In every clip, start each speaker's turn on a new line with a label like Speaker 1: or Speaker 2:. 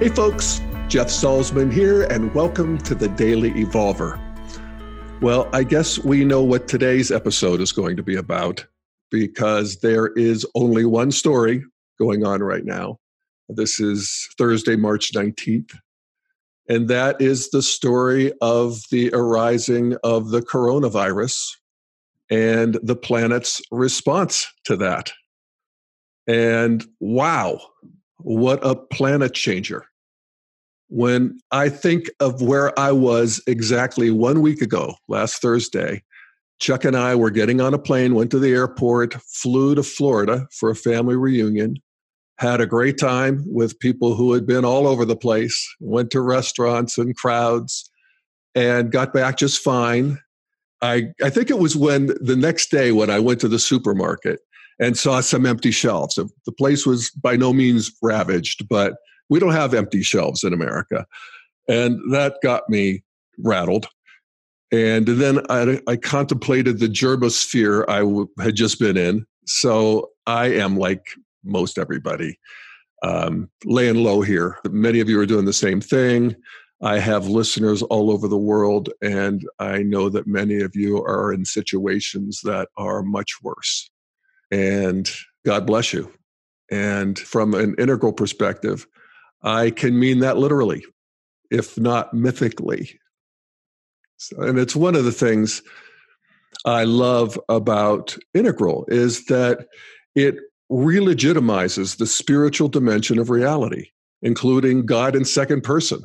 Speaker 1: Hey, folks, Jeff Salzman here, and welcome to the Daily Evolver. Well, I guess we know what today's episode is going to be about because there is only one story going on right now. This is Thursday, March 19th. And that is the story of the arising of the coronavirus and the planet's response to that. And wow, what a planet changer when I think of where I was exactly one week ago, last Thursday, Chuck and I were getting on a plane, went to the airport, flew to Florida for a family reunion, had a great time with people who had been all over the place, went to restaurants and crowds, and got back just fine. I, I think it was when the next day when I went to the supermarket and saw some empty shelves. The place was by no means ravaged, but we don't have empty shelves in America. And that got me rattled. And then I, I contemplated the germosphere I w- had just been in. So I am like most everybody, um, laying low here. Many of you are doing the same thing. I have listeners all over the world, and I know that many of you are in situations that are much worse. And God bless you. And from an integral perspective, I can mean that literally, if not mythically. So, and it's one of the things I love about Integral is that it relegitimizes the spiritual dimension of reality, including God in second person.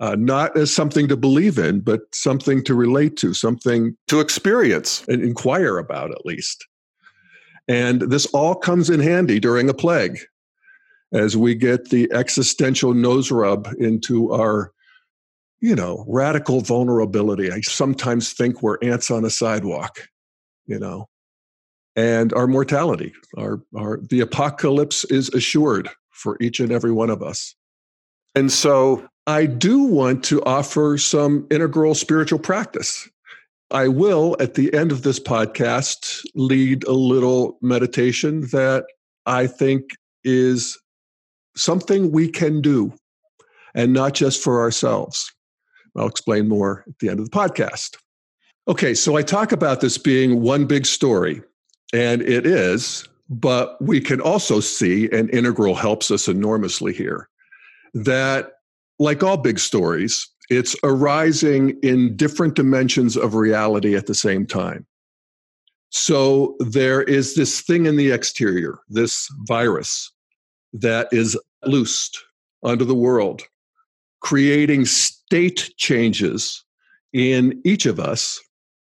Speaker 1: Uh, not as something to believe in, but something to relate to, something to experience and inquire about at least. And this all comes in handy during a plague as we get the existential nose rub into our you know radical vulnerability. I sometimes think we're ants on a sidewalk you know? And our mortality our, our the apocalypse is assured for each and every one of us. And so i do want to offer some integral spiritual practice. I will at the end of this podcast lead a little meditation that i think is something we can do and not just for ourselves. I'll explain more at the end of the podcast. Okay, so I talk about this being one big story, and it is, but we can also see, and Integral helps us enormously here, that like all big stories, it's arising in different dimensions of reality at the same time. So there is this thing in the exterior, this virus, that is loosed onto the world, creating state changes in each of us,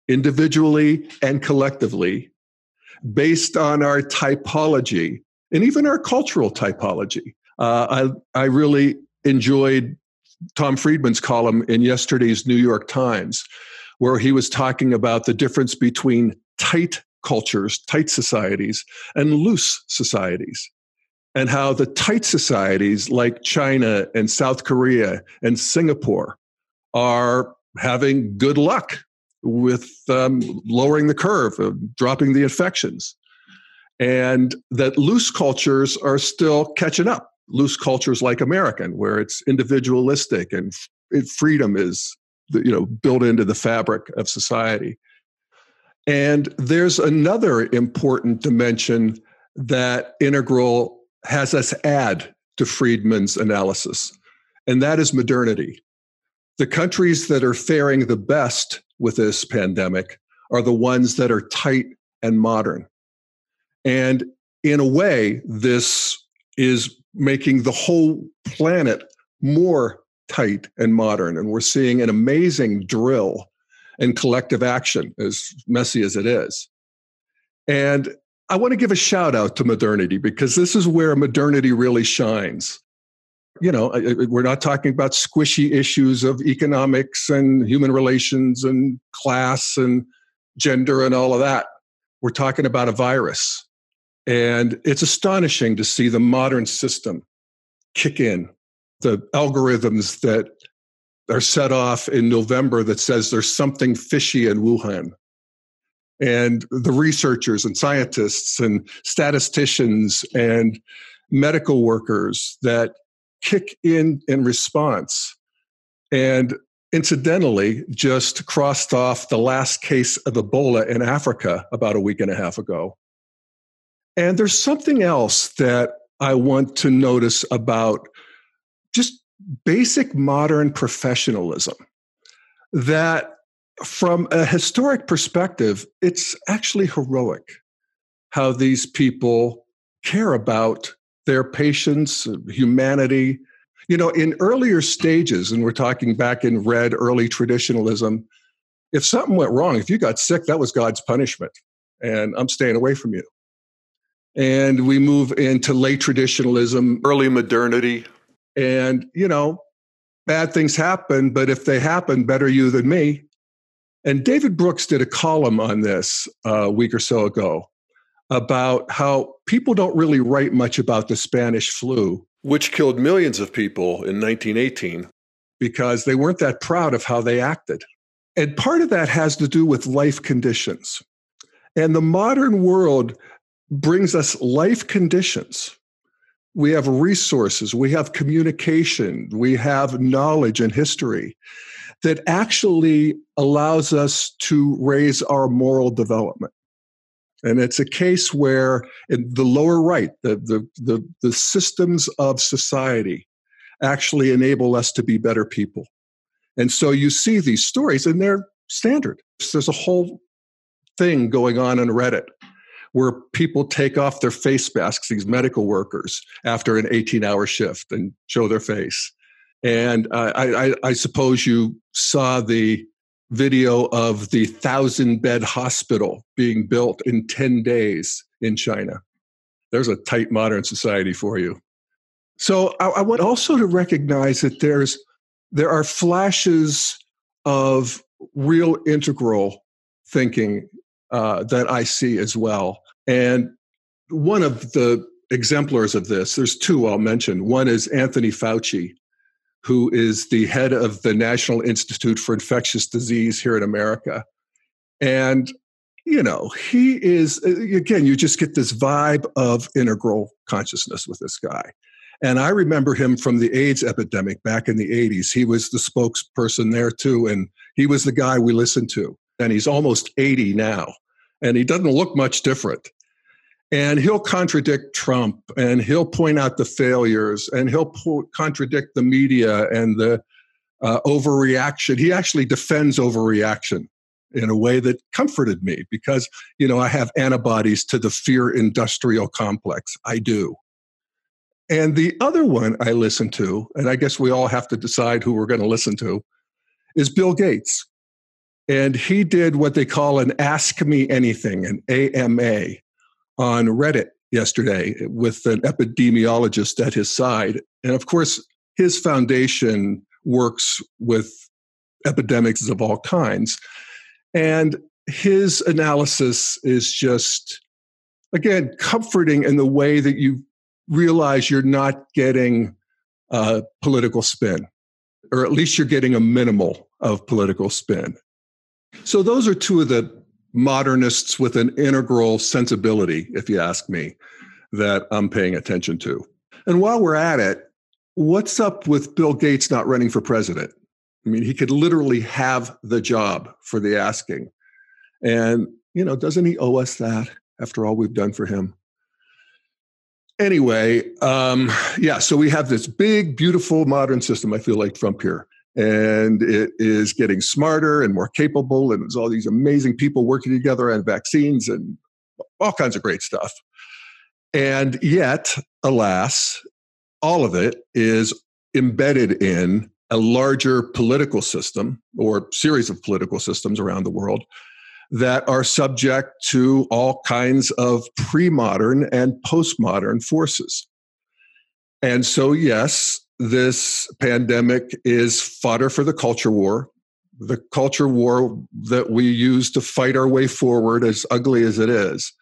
Speaker 1: individually and collectively, based on our typology and even our cultural typology. Uh, I, I really enjoyed Tom Friedman's column in yesterday's New York Times, where he was talking about the difference between tight cultures, tight societies, and loose societies and how the tight societies like China and South Korea and Singapore are having good luck with um, lowering the curve, dropping the infections. And that loose cultures are still catching up. Loose cultures like American, where it's individualistic and freedom is you know built into the fabric of society. And there's another important dimension that integral has us add to Friedman's analysis, and that is modernity. The countries that are faring the best with this pandemic are the ones that are tight and modern. And in a way, this is making the whole planet more tight and modern. And we're seeing an amazing drill and collective action, as messy as it is. And I want to give a shout out to modernity because this is where modernity really shines. You know, we're not talking about squishy issues of economics and human relations and class and gender and all of that. We're talking about a virus. And it's astonishing to see the modern system kick in. The algorithms that are set off in November that says there's something fishy in Wuhan and the researchers and scientists and statisticians and medical workers that kick in in response. And incidentally, just crossed off the last case of Ebola in Africa about a week and a half ago. And there's something else that I want to notice about just basic modern professionalism that from a historic perspective, it's actually heroic how these people care about their patients, humanity. You know, in earlier stages, and we're talking back in red early traditionalism, if something went wrong, if you got sick, that was God's punishment. And I'm staying away from you. And we move into late traditionalism, early modernity. And, you know, bad things happen, but if they happen, better you than me. And David Brooks did a column on this uh, a week or so ago about how people don't really write much about the Spanish flu, which killed millions of people in 1918, because they weren't that proud of how they acted. And part of that has to do with life conditions. And the modern world brings us life conditions. We have resources, we have communication, we have knowledge and history that actually allows us to raise our moral development. And it's a case where in the lower right, the, the, the, the systems of society actually enable us to be better people. And so you see these stories, and they're standard. There's a whole thing going on on Reddit where people take off their face masks, these medical workers, after an 18 hour shift and show their face. And uh, I, I, I suppose you saw the video of the thousand bed hospital being built in 10 days in China. There's a tight modern society for you. So I, I, want also to recognize that there's there are flashes of real integral thinking uh, that I see as well. And one of the exemplars of this, there's two I'll mention. One is Anthony Fauci, who is the head of the National Institute for Infectious Disease here in America. And, you know, he is, again, you just get this vibe of integral consciousness with this guy. And I remember him from the AIDS epidemic back in the 80s. He was the spokesperson there too. And he was the guy we listened to. And he's almost 80 now. And he doesn't look much different and he'll contradict Trump and he'll point out the failures and he'll po- contradict the media and the uh, overreaction. He actually defends overreaction in a way that comforted me because, you know, I have antibodies to the fear industrial complex. I do. And the other one I listen to, and I guess we all have to decide who we're going to listen to, is Bill Gates. And he did what they call an Ask Me Anything, an AMA on Reddit yesterday with an epidemiologist at his side. And of course, his foundation works with epidemics of all kinds. And his analysis is just, again, comforting in the way that you realize you're not getting a political spin, or at least you're getting a minimal of political spin. So, those are two of the modernists with an integral sensibility, if you ask me, that I'm paying attention to. And while we're at it, what's up with Bill Gates not running for president? I mean, he could literally have the job for the asking. And, you know, doesn't he owe us that after all we've done for him? Anyway, um, yeah, so we have this big, beautiful modern system, I feel like, Trump here and it is getting smarter and more capable and there's all these amazing people working together on vaccines and all kinds of great stuff. And yet alas all of it is embedded in a larger political system or series of political systems around the world that are subject to all kinds of pre-modern and postmodern forces. And so yes this pandemic is fodder for the culture war. The culture war that we use to fight our way forward, as ugly as it is.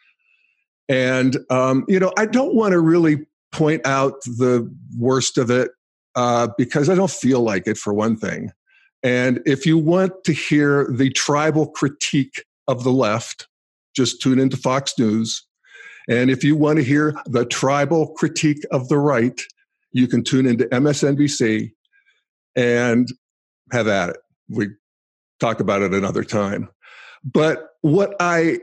Speaker 1: And, um, you know, I don't want to really point out the worst of it uh, because I don't feel like it, for one thing. And if you want to hear the tribal critique of the left, just tune into Fox News. And if you want to hear the tribal critique of the right, you can tune into MSNBC and have at it. We talk about it another time. But what I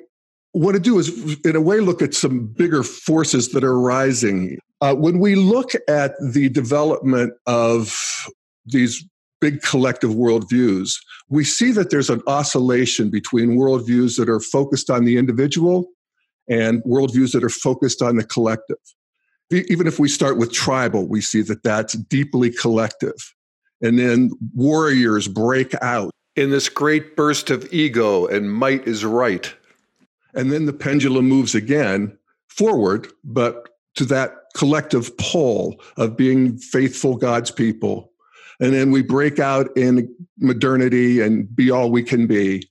Speaker 1: want to do is, in a way, look at some bigger forces that are rising. Uh, when we look at the development of these big collective worldviews, we see that there's an oscillation between worldviews that are focused on the individual and worldviews that are focused on the collective. Even if we start with tribal, we see that that's deeply collective. And then warriors break out.
Speaker 2: In this great burst of ego and might is right.
Speaker 1: And then the pendulum moves again forward, but to that collective pull of being faithful God's people. And then we break out in modernity and be all we can be.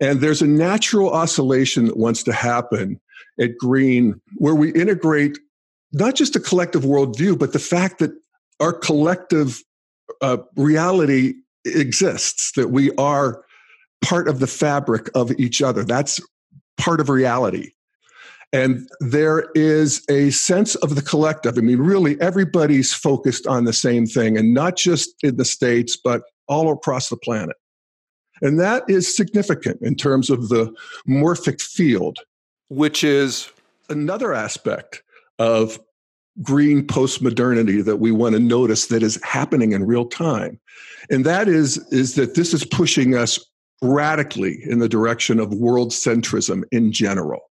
Speaker 1: And there's a natural oscillation that wants to happen at Green where we integrate not just a collective worldview, but the fact that our collective uh, reality exists, that we are part of the fabric of each other. That's part of reality. And there is a sense of the collective. I mean, really, everybody's focused on the same thing, and not just in the States, but all across the planet. And that is significant in terms of the morphic field.
Speaker 2: Which is
Speaker 1: another aspect of green postmodernity that we want to notice that is happening in real time. And that is, is that this is pushing us radically in the direction of world centrism in general.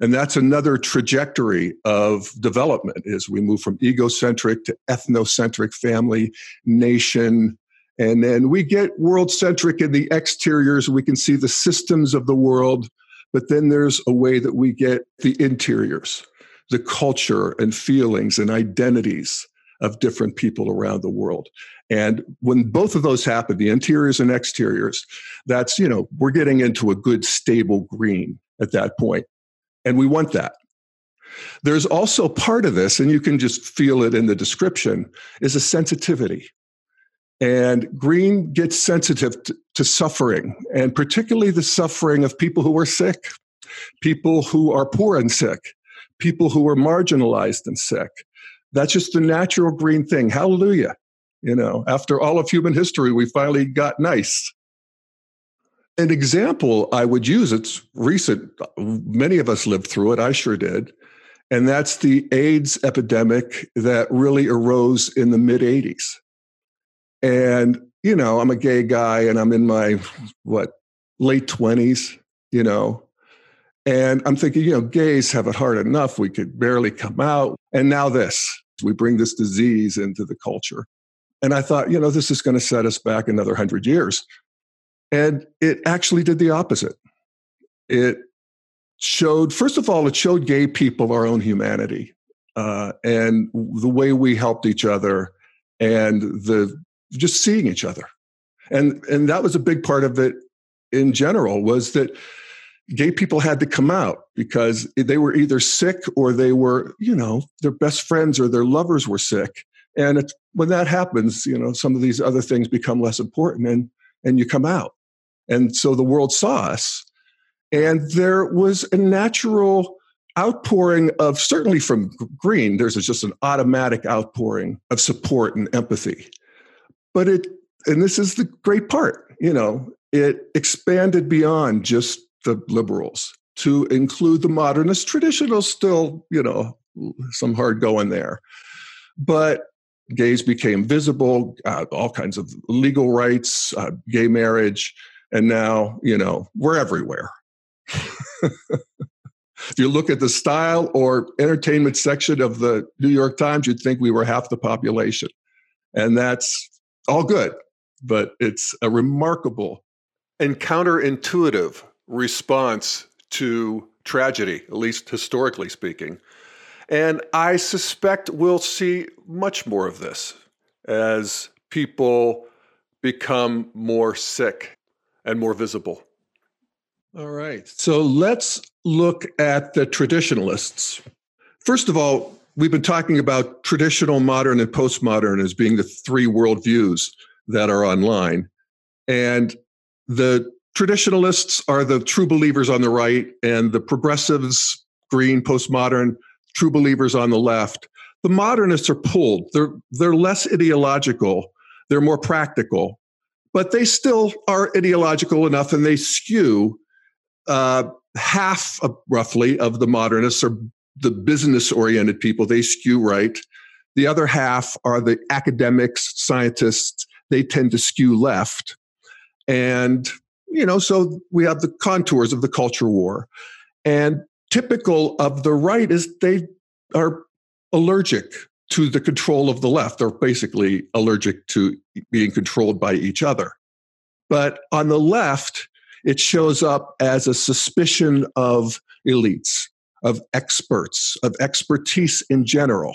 Speaker 1: And that's another trajectory of development is we move from egocentric to ethnocentric family, nation, and then we get world centric in the exteriors. We can see the systems of the world, but then there's a way that we get the interiors, the culture and feelings and identities of different people around the world. And when both of those happen, the interiors and exteriors, that's, you know, we're getting into a good, stable green at that point. And we want that. There's also part of this, and you can just feel it in the description, is a sensitivity. And green gets sensitive to, to suffering, and particularly the suffering of people who are sick, people who are poor and sick, people who are marginalized and sick. That's just the natural green thing. Hallelujah. You know, after all of human history, we finally got nice. An example I would use, it's recent, many of us lived through it, I sure did. And that's the AIDS epidemic that really arose in the mid 80s. And, you know, I'm a gay guy and I'm in my, what, late 20s, you know. And I'm thinking, you know, gays have it hard enough. We could barely come out. And now this, we bring this disease into the culture. And I thought, you know, this is going to set us back another hundred years. And it actually did the opposite. It showed, first of all, it showed gay people our own humanity uh, and the way we helped each other and the just seeing each other. And, and that was a big part of it in general was that gay people had to come out because they were either sick or they were, you know, their best friends or their lovers were sick. And it's, when that happens, you know, some of these other things become less important and, and you come out. And so the world saw us. And there was a natural outpouring of, certainly from Green, there's just an automatic outpouring of support and empathy. But it, and this is the great part, you know, it expanded beyond just the liberals to include the modernists. Traditionals still, you know, some hard going there. But gays became visible, uh, all kinds of legal rights, uh, gay marriage, and now, you know, we're everywhere. if you look at the style or entertainment section of the New York Times, you'd think we were half the population. And that's all good, but it's a remarkable
Speaker 2: and counterintuitive response to tragedy, at least historically speaking. And I suspect we'll see much more of this as people become more sick and more visible.
Speaker 1: All right. So let's look at the traditionalists. First of all, we've been talking about traditional, modern, and postmodern as being the three worldviews that are online. And the traditionalists are the true believers on the right, and the progressives, green, postmodern, true believers on the left. The modernists are pulled. They're they're less ideological. They're more practical, but they still are ideological enough, and they skew. Uh, half, of, roughly, of the modernists are the business-oriented people. They skew right. The other half are the academics, scientists. They tend to skew left, and you know, so we have the contours of the culture war. And typical of the right is they are allergic to the control of the left. They're basically allergic to being controlled by each other. But on the left, it shows up as a suspicion of elites, of experts, of expertise in general.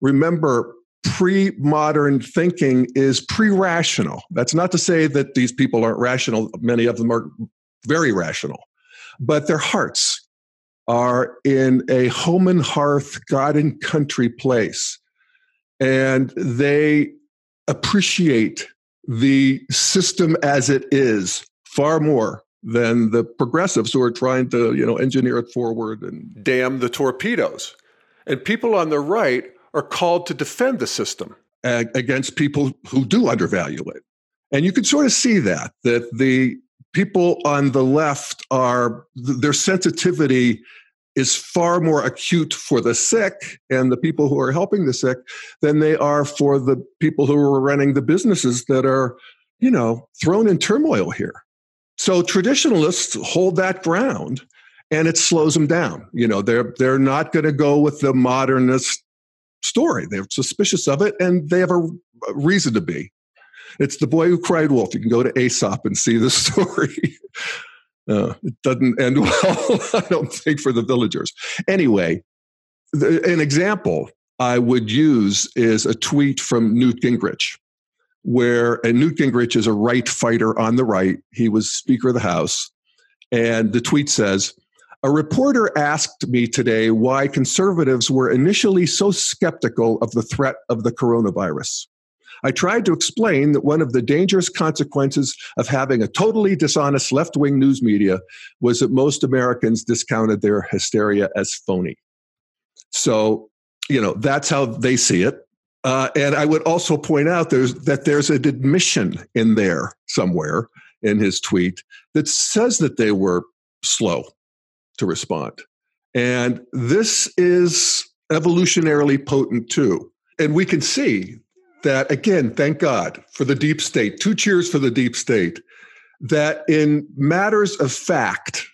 Speaker 1: Remember, pre modern thinking is pre rational. That's not to say that these people aren't rational, many of them are very rational, but their hearts are in a home and hearth, God and country place. And they appreciate the system as it is far more than the progressives who are trying to, you know, engineer it forward and
Speaker 2: damn the torpedoes. And people on the right are called to defend the system
Speaker 1: against people who do undervalue it. And you can sort of see that that the people on the left are their sensitivity is far more acute for the sick and the people who are helping the sick than they are for the people who are running the businesses that are, you know, thrown in turmoil here. So traditionalists hold that ground and it slows them down. You know, they're they're not going to go with the modernist story. They're suspicious of it and they have a reason to be. It's the boy who cried wolf. You can go to Aesop and see the story. Uh, it doesn't end well, I don't think, for the villagers. Anyway, the, an example I would use is a tweet from Newt Gingrich, where and Newt Gingrich is a right fighter on the right. He was Speaker of the House. And the tweet says, a reporter asked me today why conservatives were initially so skeptical of the threat of the coronavirus. I tried to explain that one of the dangerous consequences of having a totally dishonest left wing news media was that most Americans discounted their hysteria as phony. So, you know, that's how they see it. Uh, and I would also point out there's, that there's an admission in there somewhere in his tweet that says that they were slow to respond. And this is evolutionarily potent too. And we can see that, again, thank God for the deep state, two cheers for the deep state, that in matters of fact,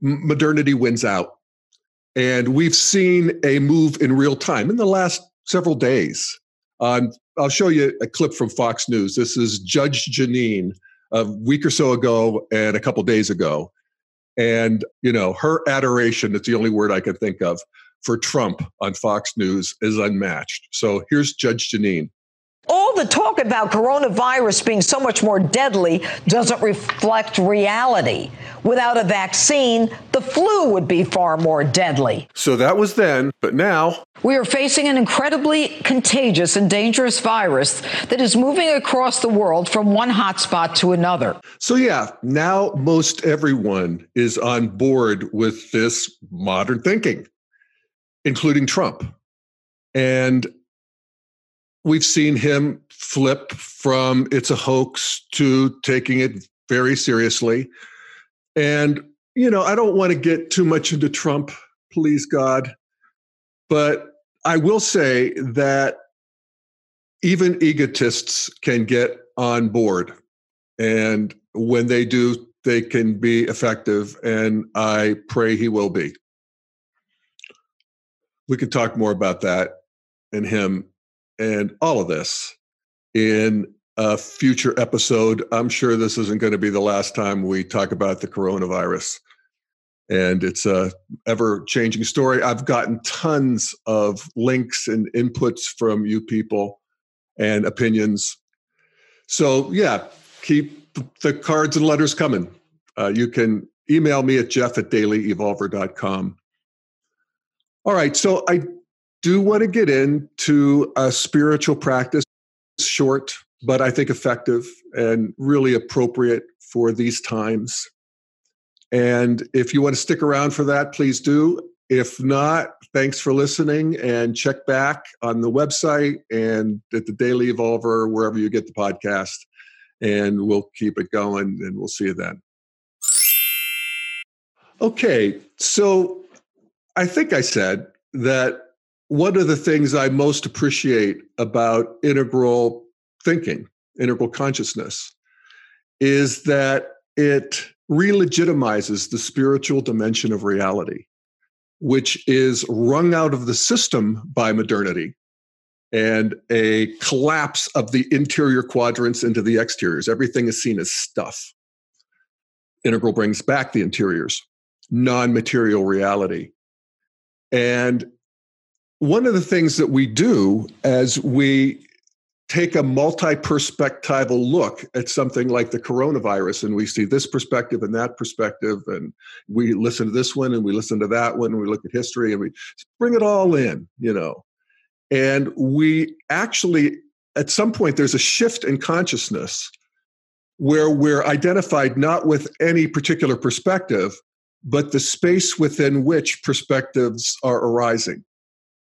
Speaker 1: modernity wins out. And we've seen a move in real time in the last several days. Um, I'll show you a clip from Fox News. This is Judge Jeanine a week or so ago and a couple days ago. And, you know, her adoration, it's the only word I can think of, for Trump on Fox News is unmatched. So here's Judge Jeanine.
Speaker 3: All the talk about coronavirus being so much more deadly doesn't reflect reality. Without a vaccine, the flu would be far more deadly.
Speaker 2: So that was then, but now.
Speaker 3: We are facing an incredibly contagious and dangerous virus that is moving across the world from one hotspot to another.
Speaker 1: So, yeah, now most everyone is on board with this modern thinking, including Trump. And we've seen him flip from it's a hoax to taking it very seriously. And, you know, I don't want to get too much into Trump, please God, but I will say that even egotists can get on board. And when they do, they can be effective. And I pray he will be. We can talk more about that and him and all of this in a future episode. I'm sure this isn't going to be the last time we talk about the coronavirus. And it's a ever changing story. I've gotten tons of links and inputs from you people and opinions. So, yeah, keep the cards and letters coming. Uh, you can email me at jeff at dailyevolver.com. All right. So, I do want to get into a spiritual practice, short, but I think effective and really appropriate for these times. And if you want to stick around for that, please do. if not, thanks for listening and check back on the website and at the Daily Evolver, wherever you get the podcast. And we'll keep it going and we'll see you then. Okay, so I think I said that one of the things I most appreciate about integral thinking, integral consciousness, is that it re-legitimizes the spiritual dimension of reality, which is wrung out of the system by modernity and a collapse of the interior quadrants into the exteriors. Everything is seen as stuff. Integral brings back the interiors, non material reality. And one of the things that we do as we take a multi-perspectival look at something like the coronavirus and we see this perspective and that perspective and we listen to this one and we listen to that one and we look at history and we bring it all in you know. And we actually at some point there's a shift in consciousness where we're identified not with any particular perspective but the space within which perspectives are arising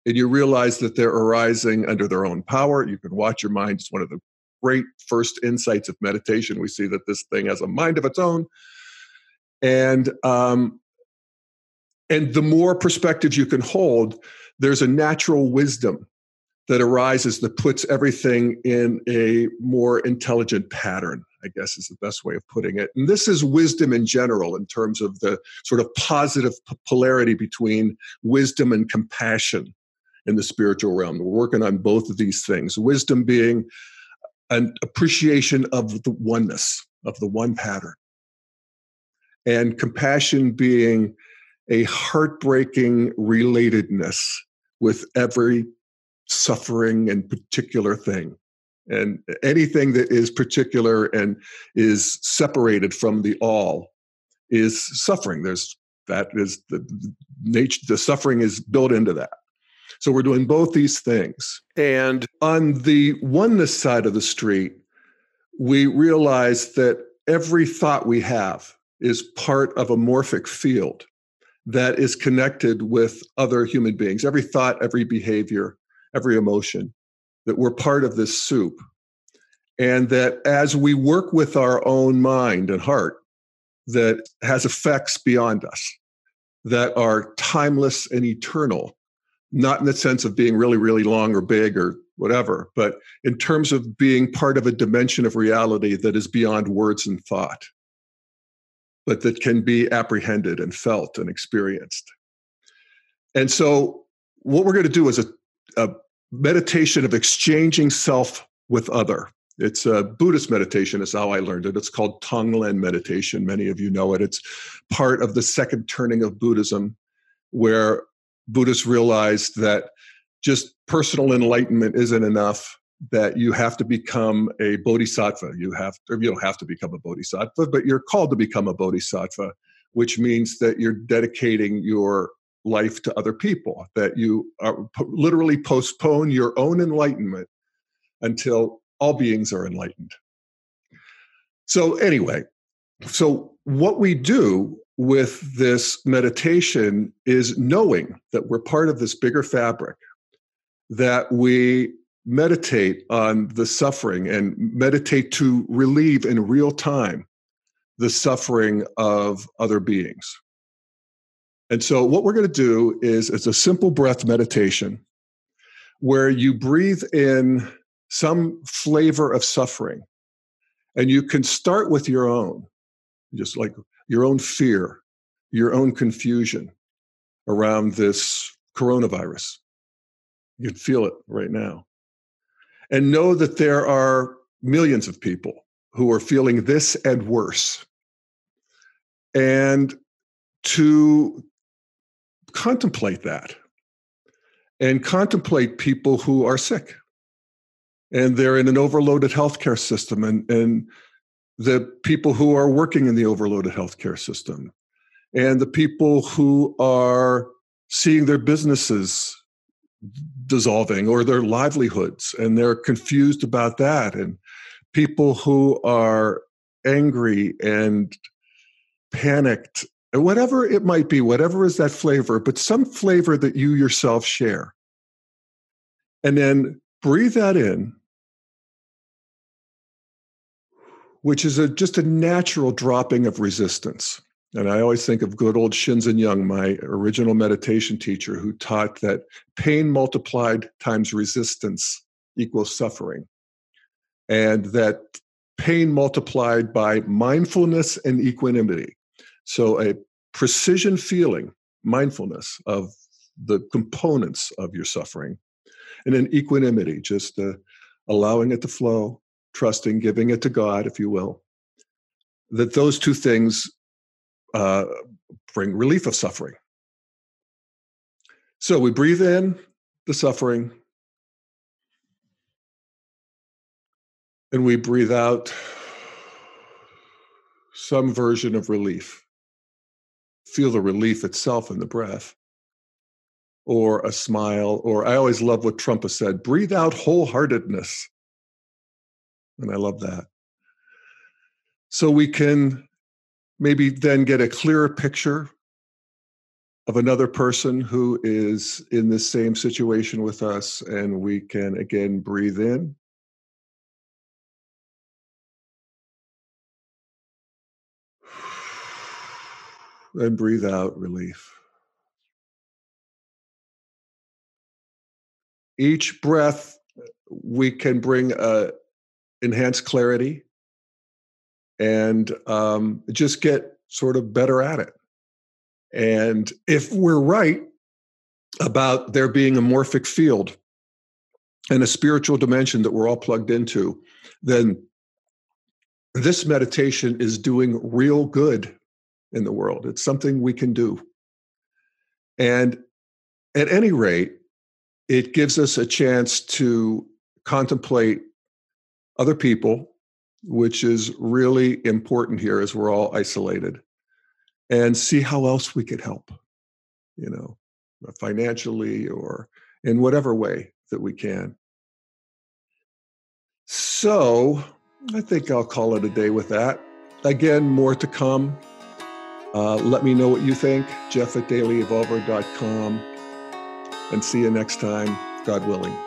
Speaker 1: and you realize that they're arising under their own power. You can watch your mind. It's one of the great first insights of meditation. We see that this thing has a mind of its own. And um, and the more perspectives you can hold, there's a natural wisdom that arises that puts everything in a more intelligent pattern, I guess is the best way of putting it. And this is wisdom in general in terms of the sort of positive polarity between wisdom and compassion in the spiritual realm. We're working on both of these things. Wisdom being an appreciation of the oneness, of the one pattern, and compassion being a heartbreaking relatedness with every suffering and particular thing. And anything that is particular and is separated from the all is suffering. There's that is the nature, the suffering is built into that. So we're doing both these things. And on the oneness side of the street, we realize that every thought we have is part of a morphic field that is connected with other human beings. Every thought, every behavior, every emotion, that we're part of this soup. And that as we work with our own mind and heart, that has effects beyond us, that are timeless and eternal, not in the sense of being really, really long or big or whatever, but in terms of being part of a dimension of reality that is beyond words and thought, but that can be apprehended and felt and experienced. And so, what we're going to do is a, a meditation of exchanging self with other. It's a Buddhist meditation, is how I learned it. It's called Tonglen meditation. Many of you know it. It's part of the second turning of Buddhism, where Buddhists realized that just personal enlightenment isn't enough that you have to become a bodhisattva. You have to, you don't have to become a bodhisattva but you're called to become a bodhisattva which means that you're dedicating your life to other people that you are, literally postpone your own enlightenment until all beings are enlightened. So anyway so what we do with this meditation is knowing that we're part of this bigger fabric, that we meditate on the suffering and meditate to relieve in real time the suffering of other beings. And so, what we're going to do is it's a simple breath meditation where you breathe in some flavor of suffering, and you can start with your own, just like your own fear, your own confusion around this coronavirus. You can feel it right now. And know that there are millions of people who are feeling this and worse. And to contemplate that and contemplate people who are sick and they're in an overloaded healthcare system and, and the people who are working in the overloaded healthcare system and the people who are seeing their businesses dissolving or their livelihoods and they're confused about that and people who are angry and panicked And whatever it might be, whatever is that flavor, but some flavor that you yourself share. And then breathe that in, which is a, just a natural dropping of resistance. And I always think of good old Shinzen Young, my original meditation teacher, who taught that pain multiplied times resistance equals suffering. And that pain multiplied by mindfulness and equanimity. So, a precision feeling, mindfulness of the components of your suffering, and an equanimity, just uh, allowing it to flow, trusting, giving it to God, if you will. That those two things uh, bring relief of suffering. So we breathe in the suffering, and we breathe out some version of relief. Feel the relief itself in the breath, or a smile, or I always love what Trungpa has said breathe out wholeheartedness. And I love that. So we can maybe then get a clearer picture of another person who is in the same situation with us, and we can again breathe in. And breathe out relief. Each breath, we can bring a enhanced clarity and um, just get sort of better at it. And if we're right about there being a morphic field and a spiritual dimension that we're all plugged into, then this meditation is doing real good in the world. It's something we can do. And at any rate, it gives us a chance to contemplate other people which is really important here as we're all isolated, and see how else we could help, you know, financially or in whatever way that we can. So I think I'll call it a day with that. Again, more to come. Uh, let me know what you think. Jeff at dailyevolver.com. And see you next time, God willing.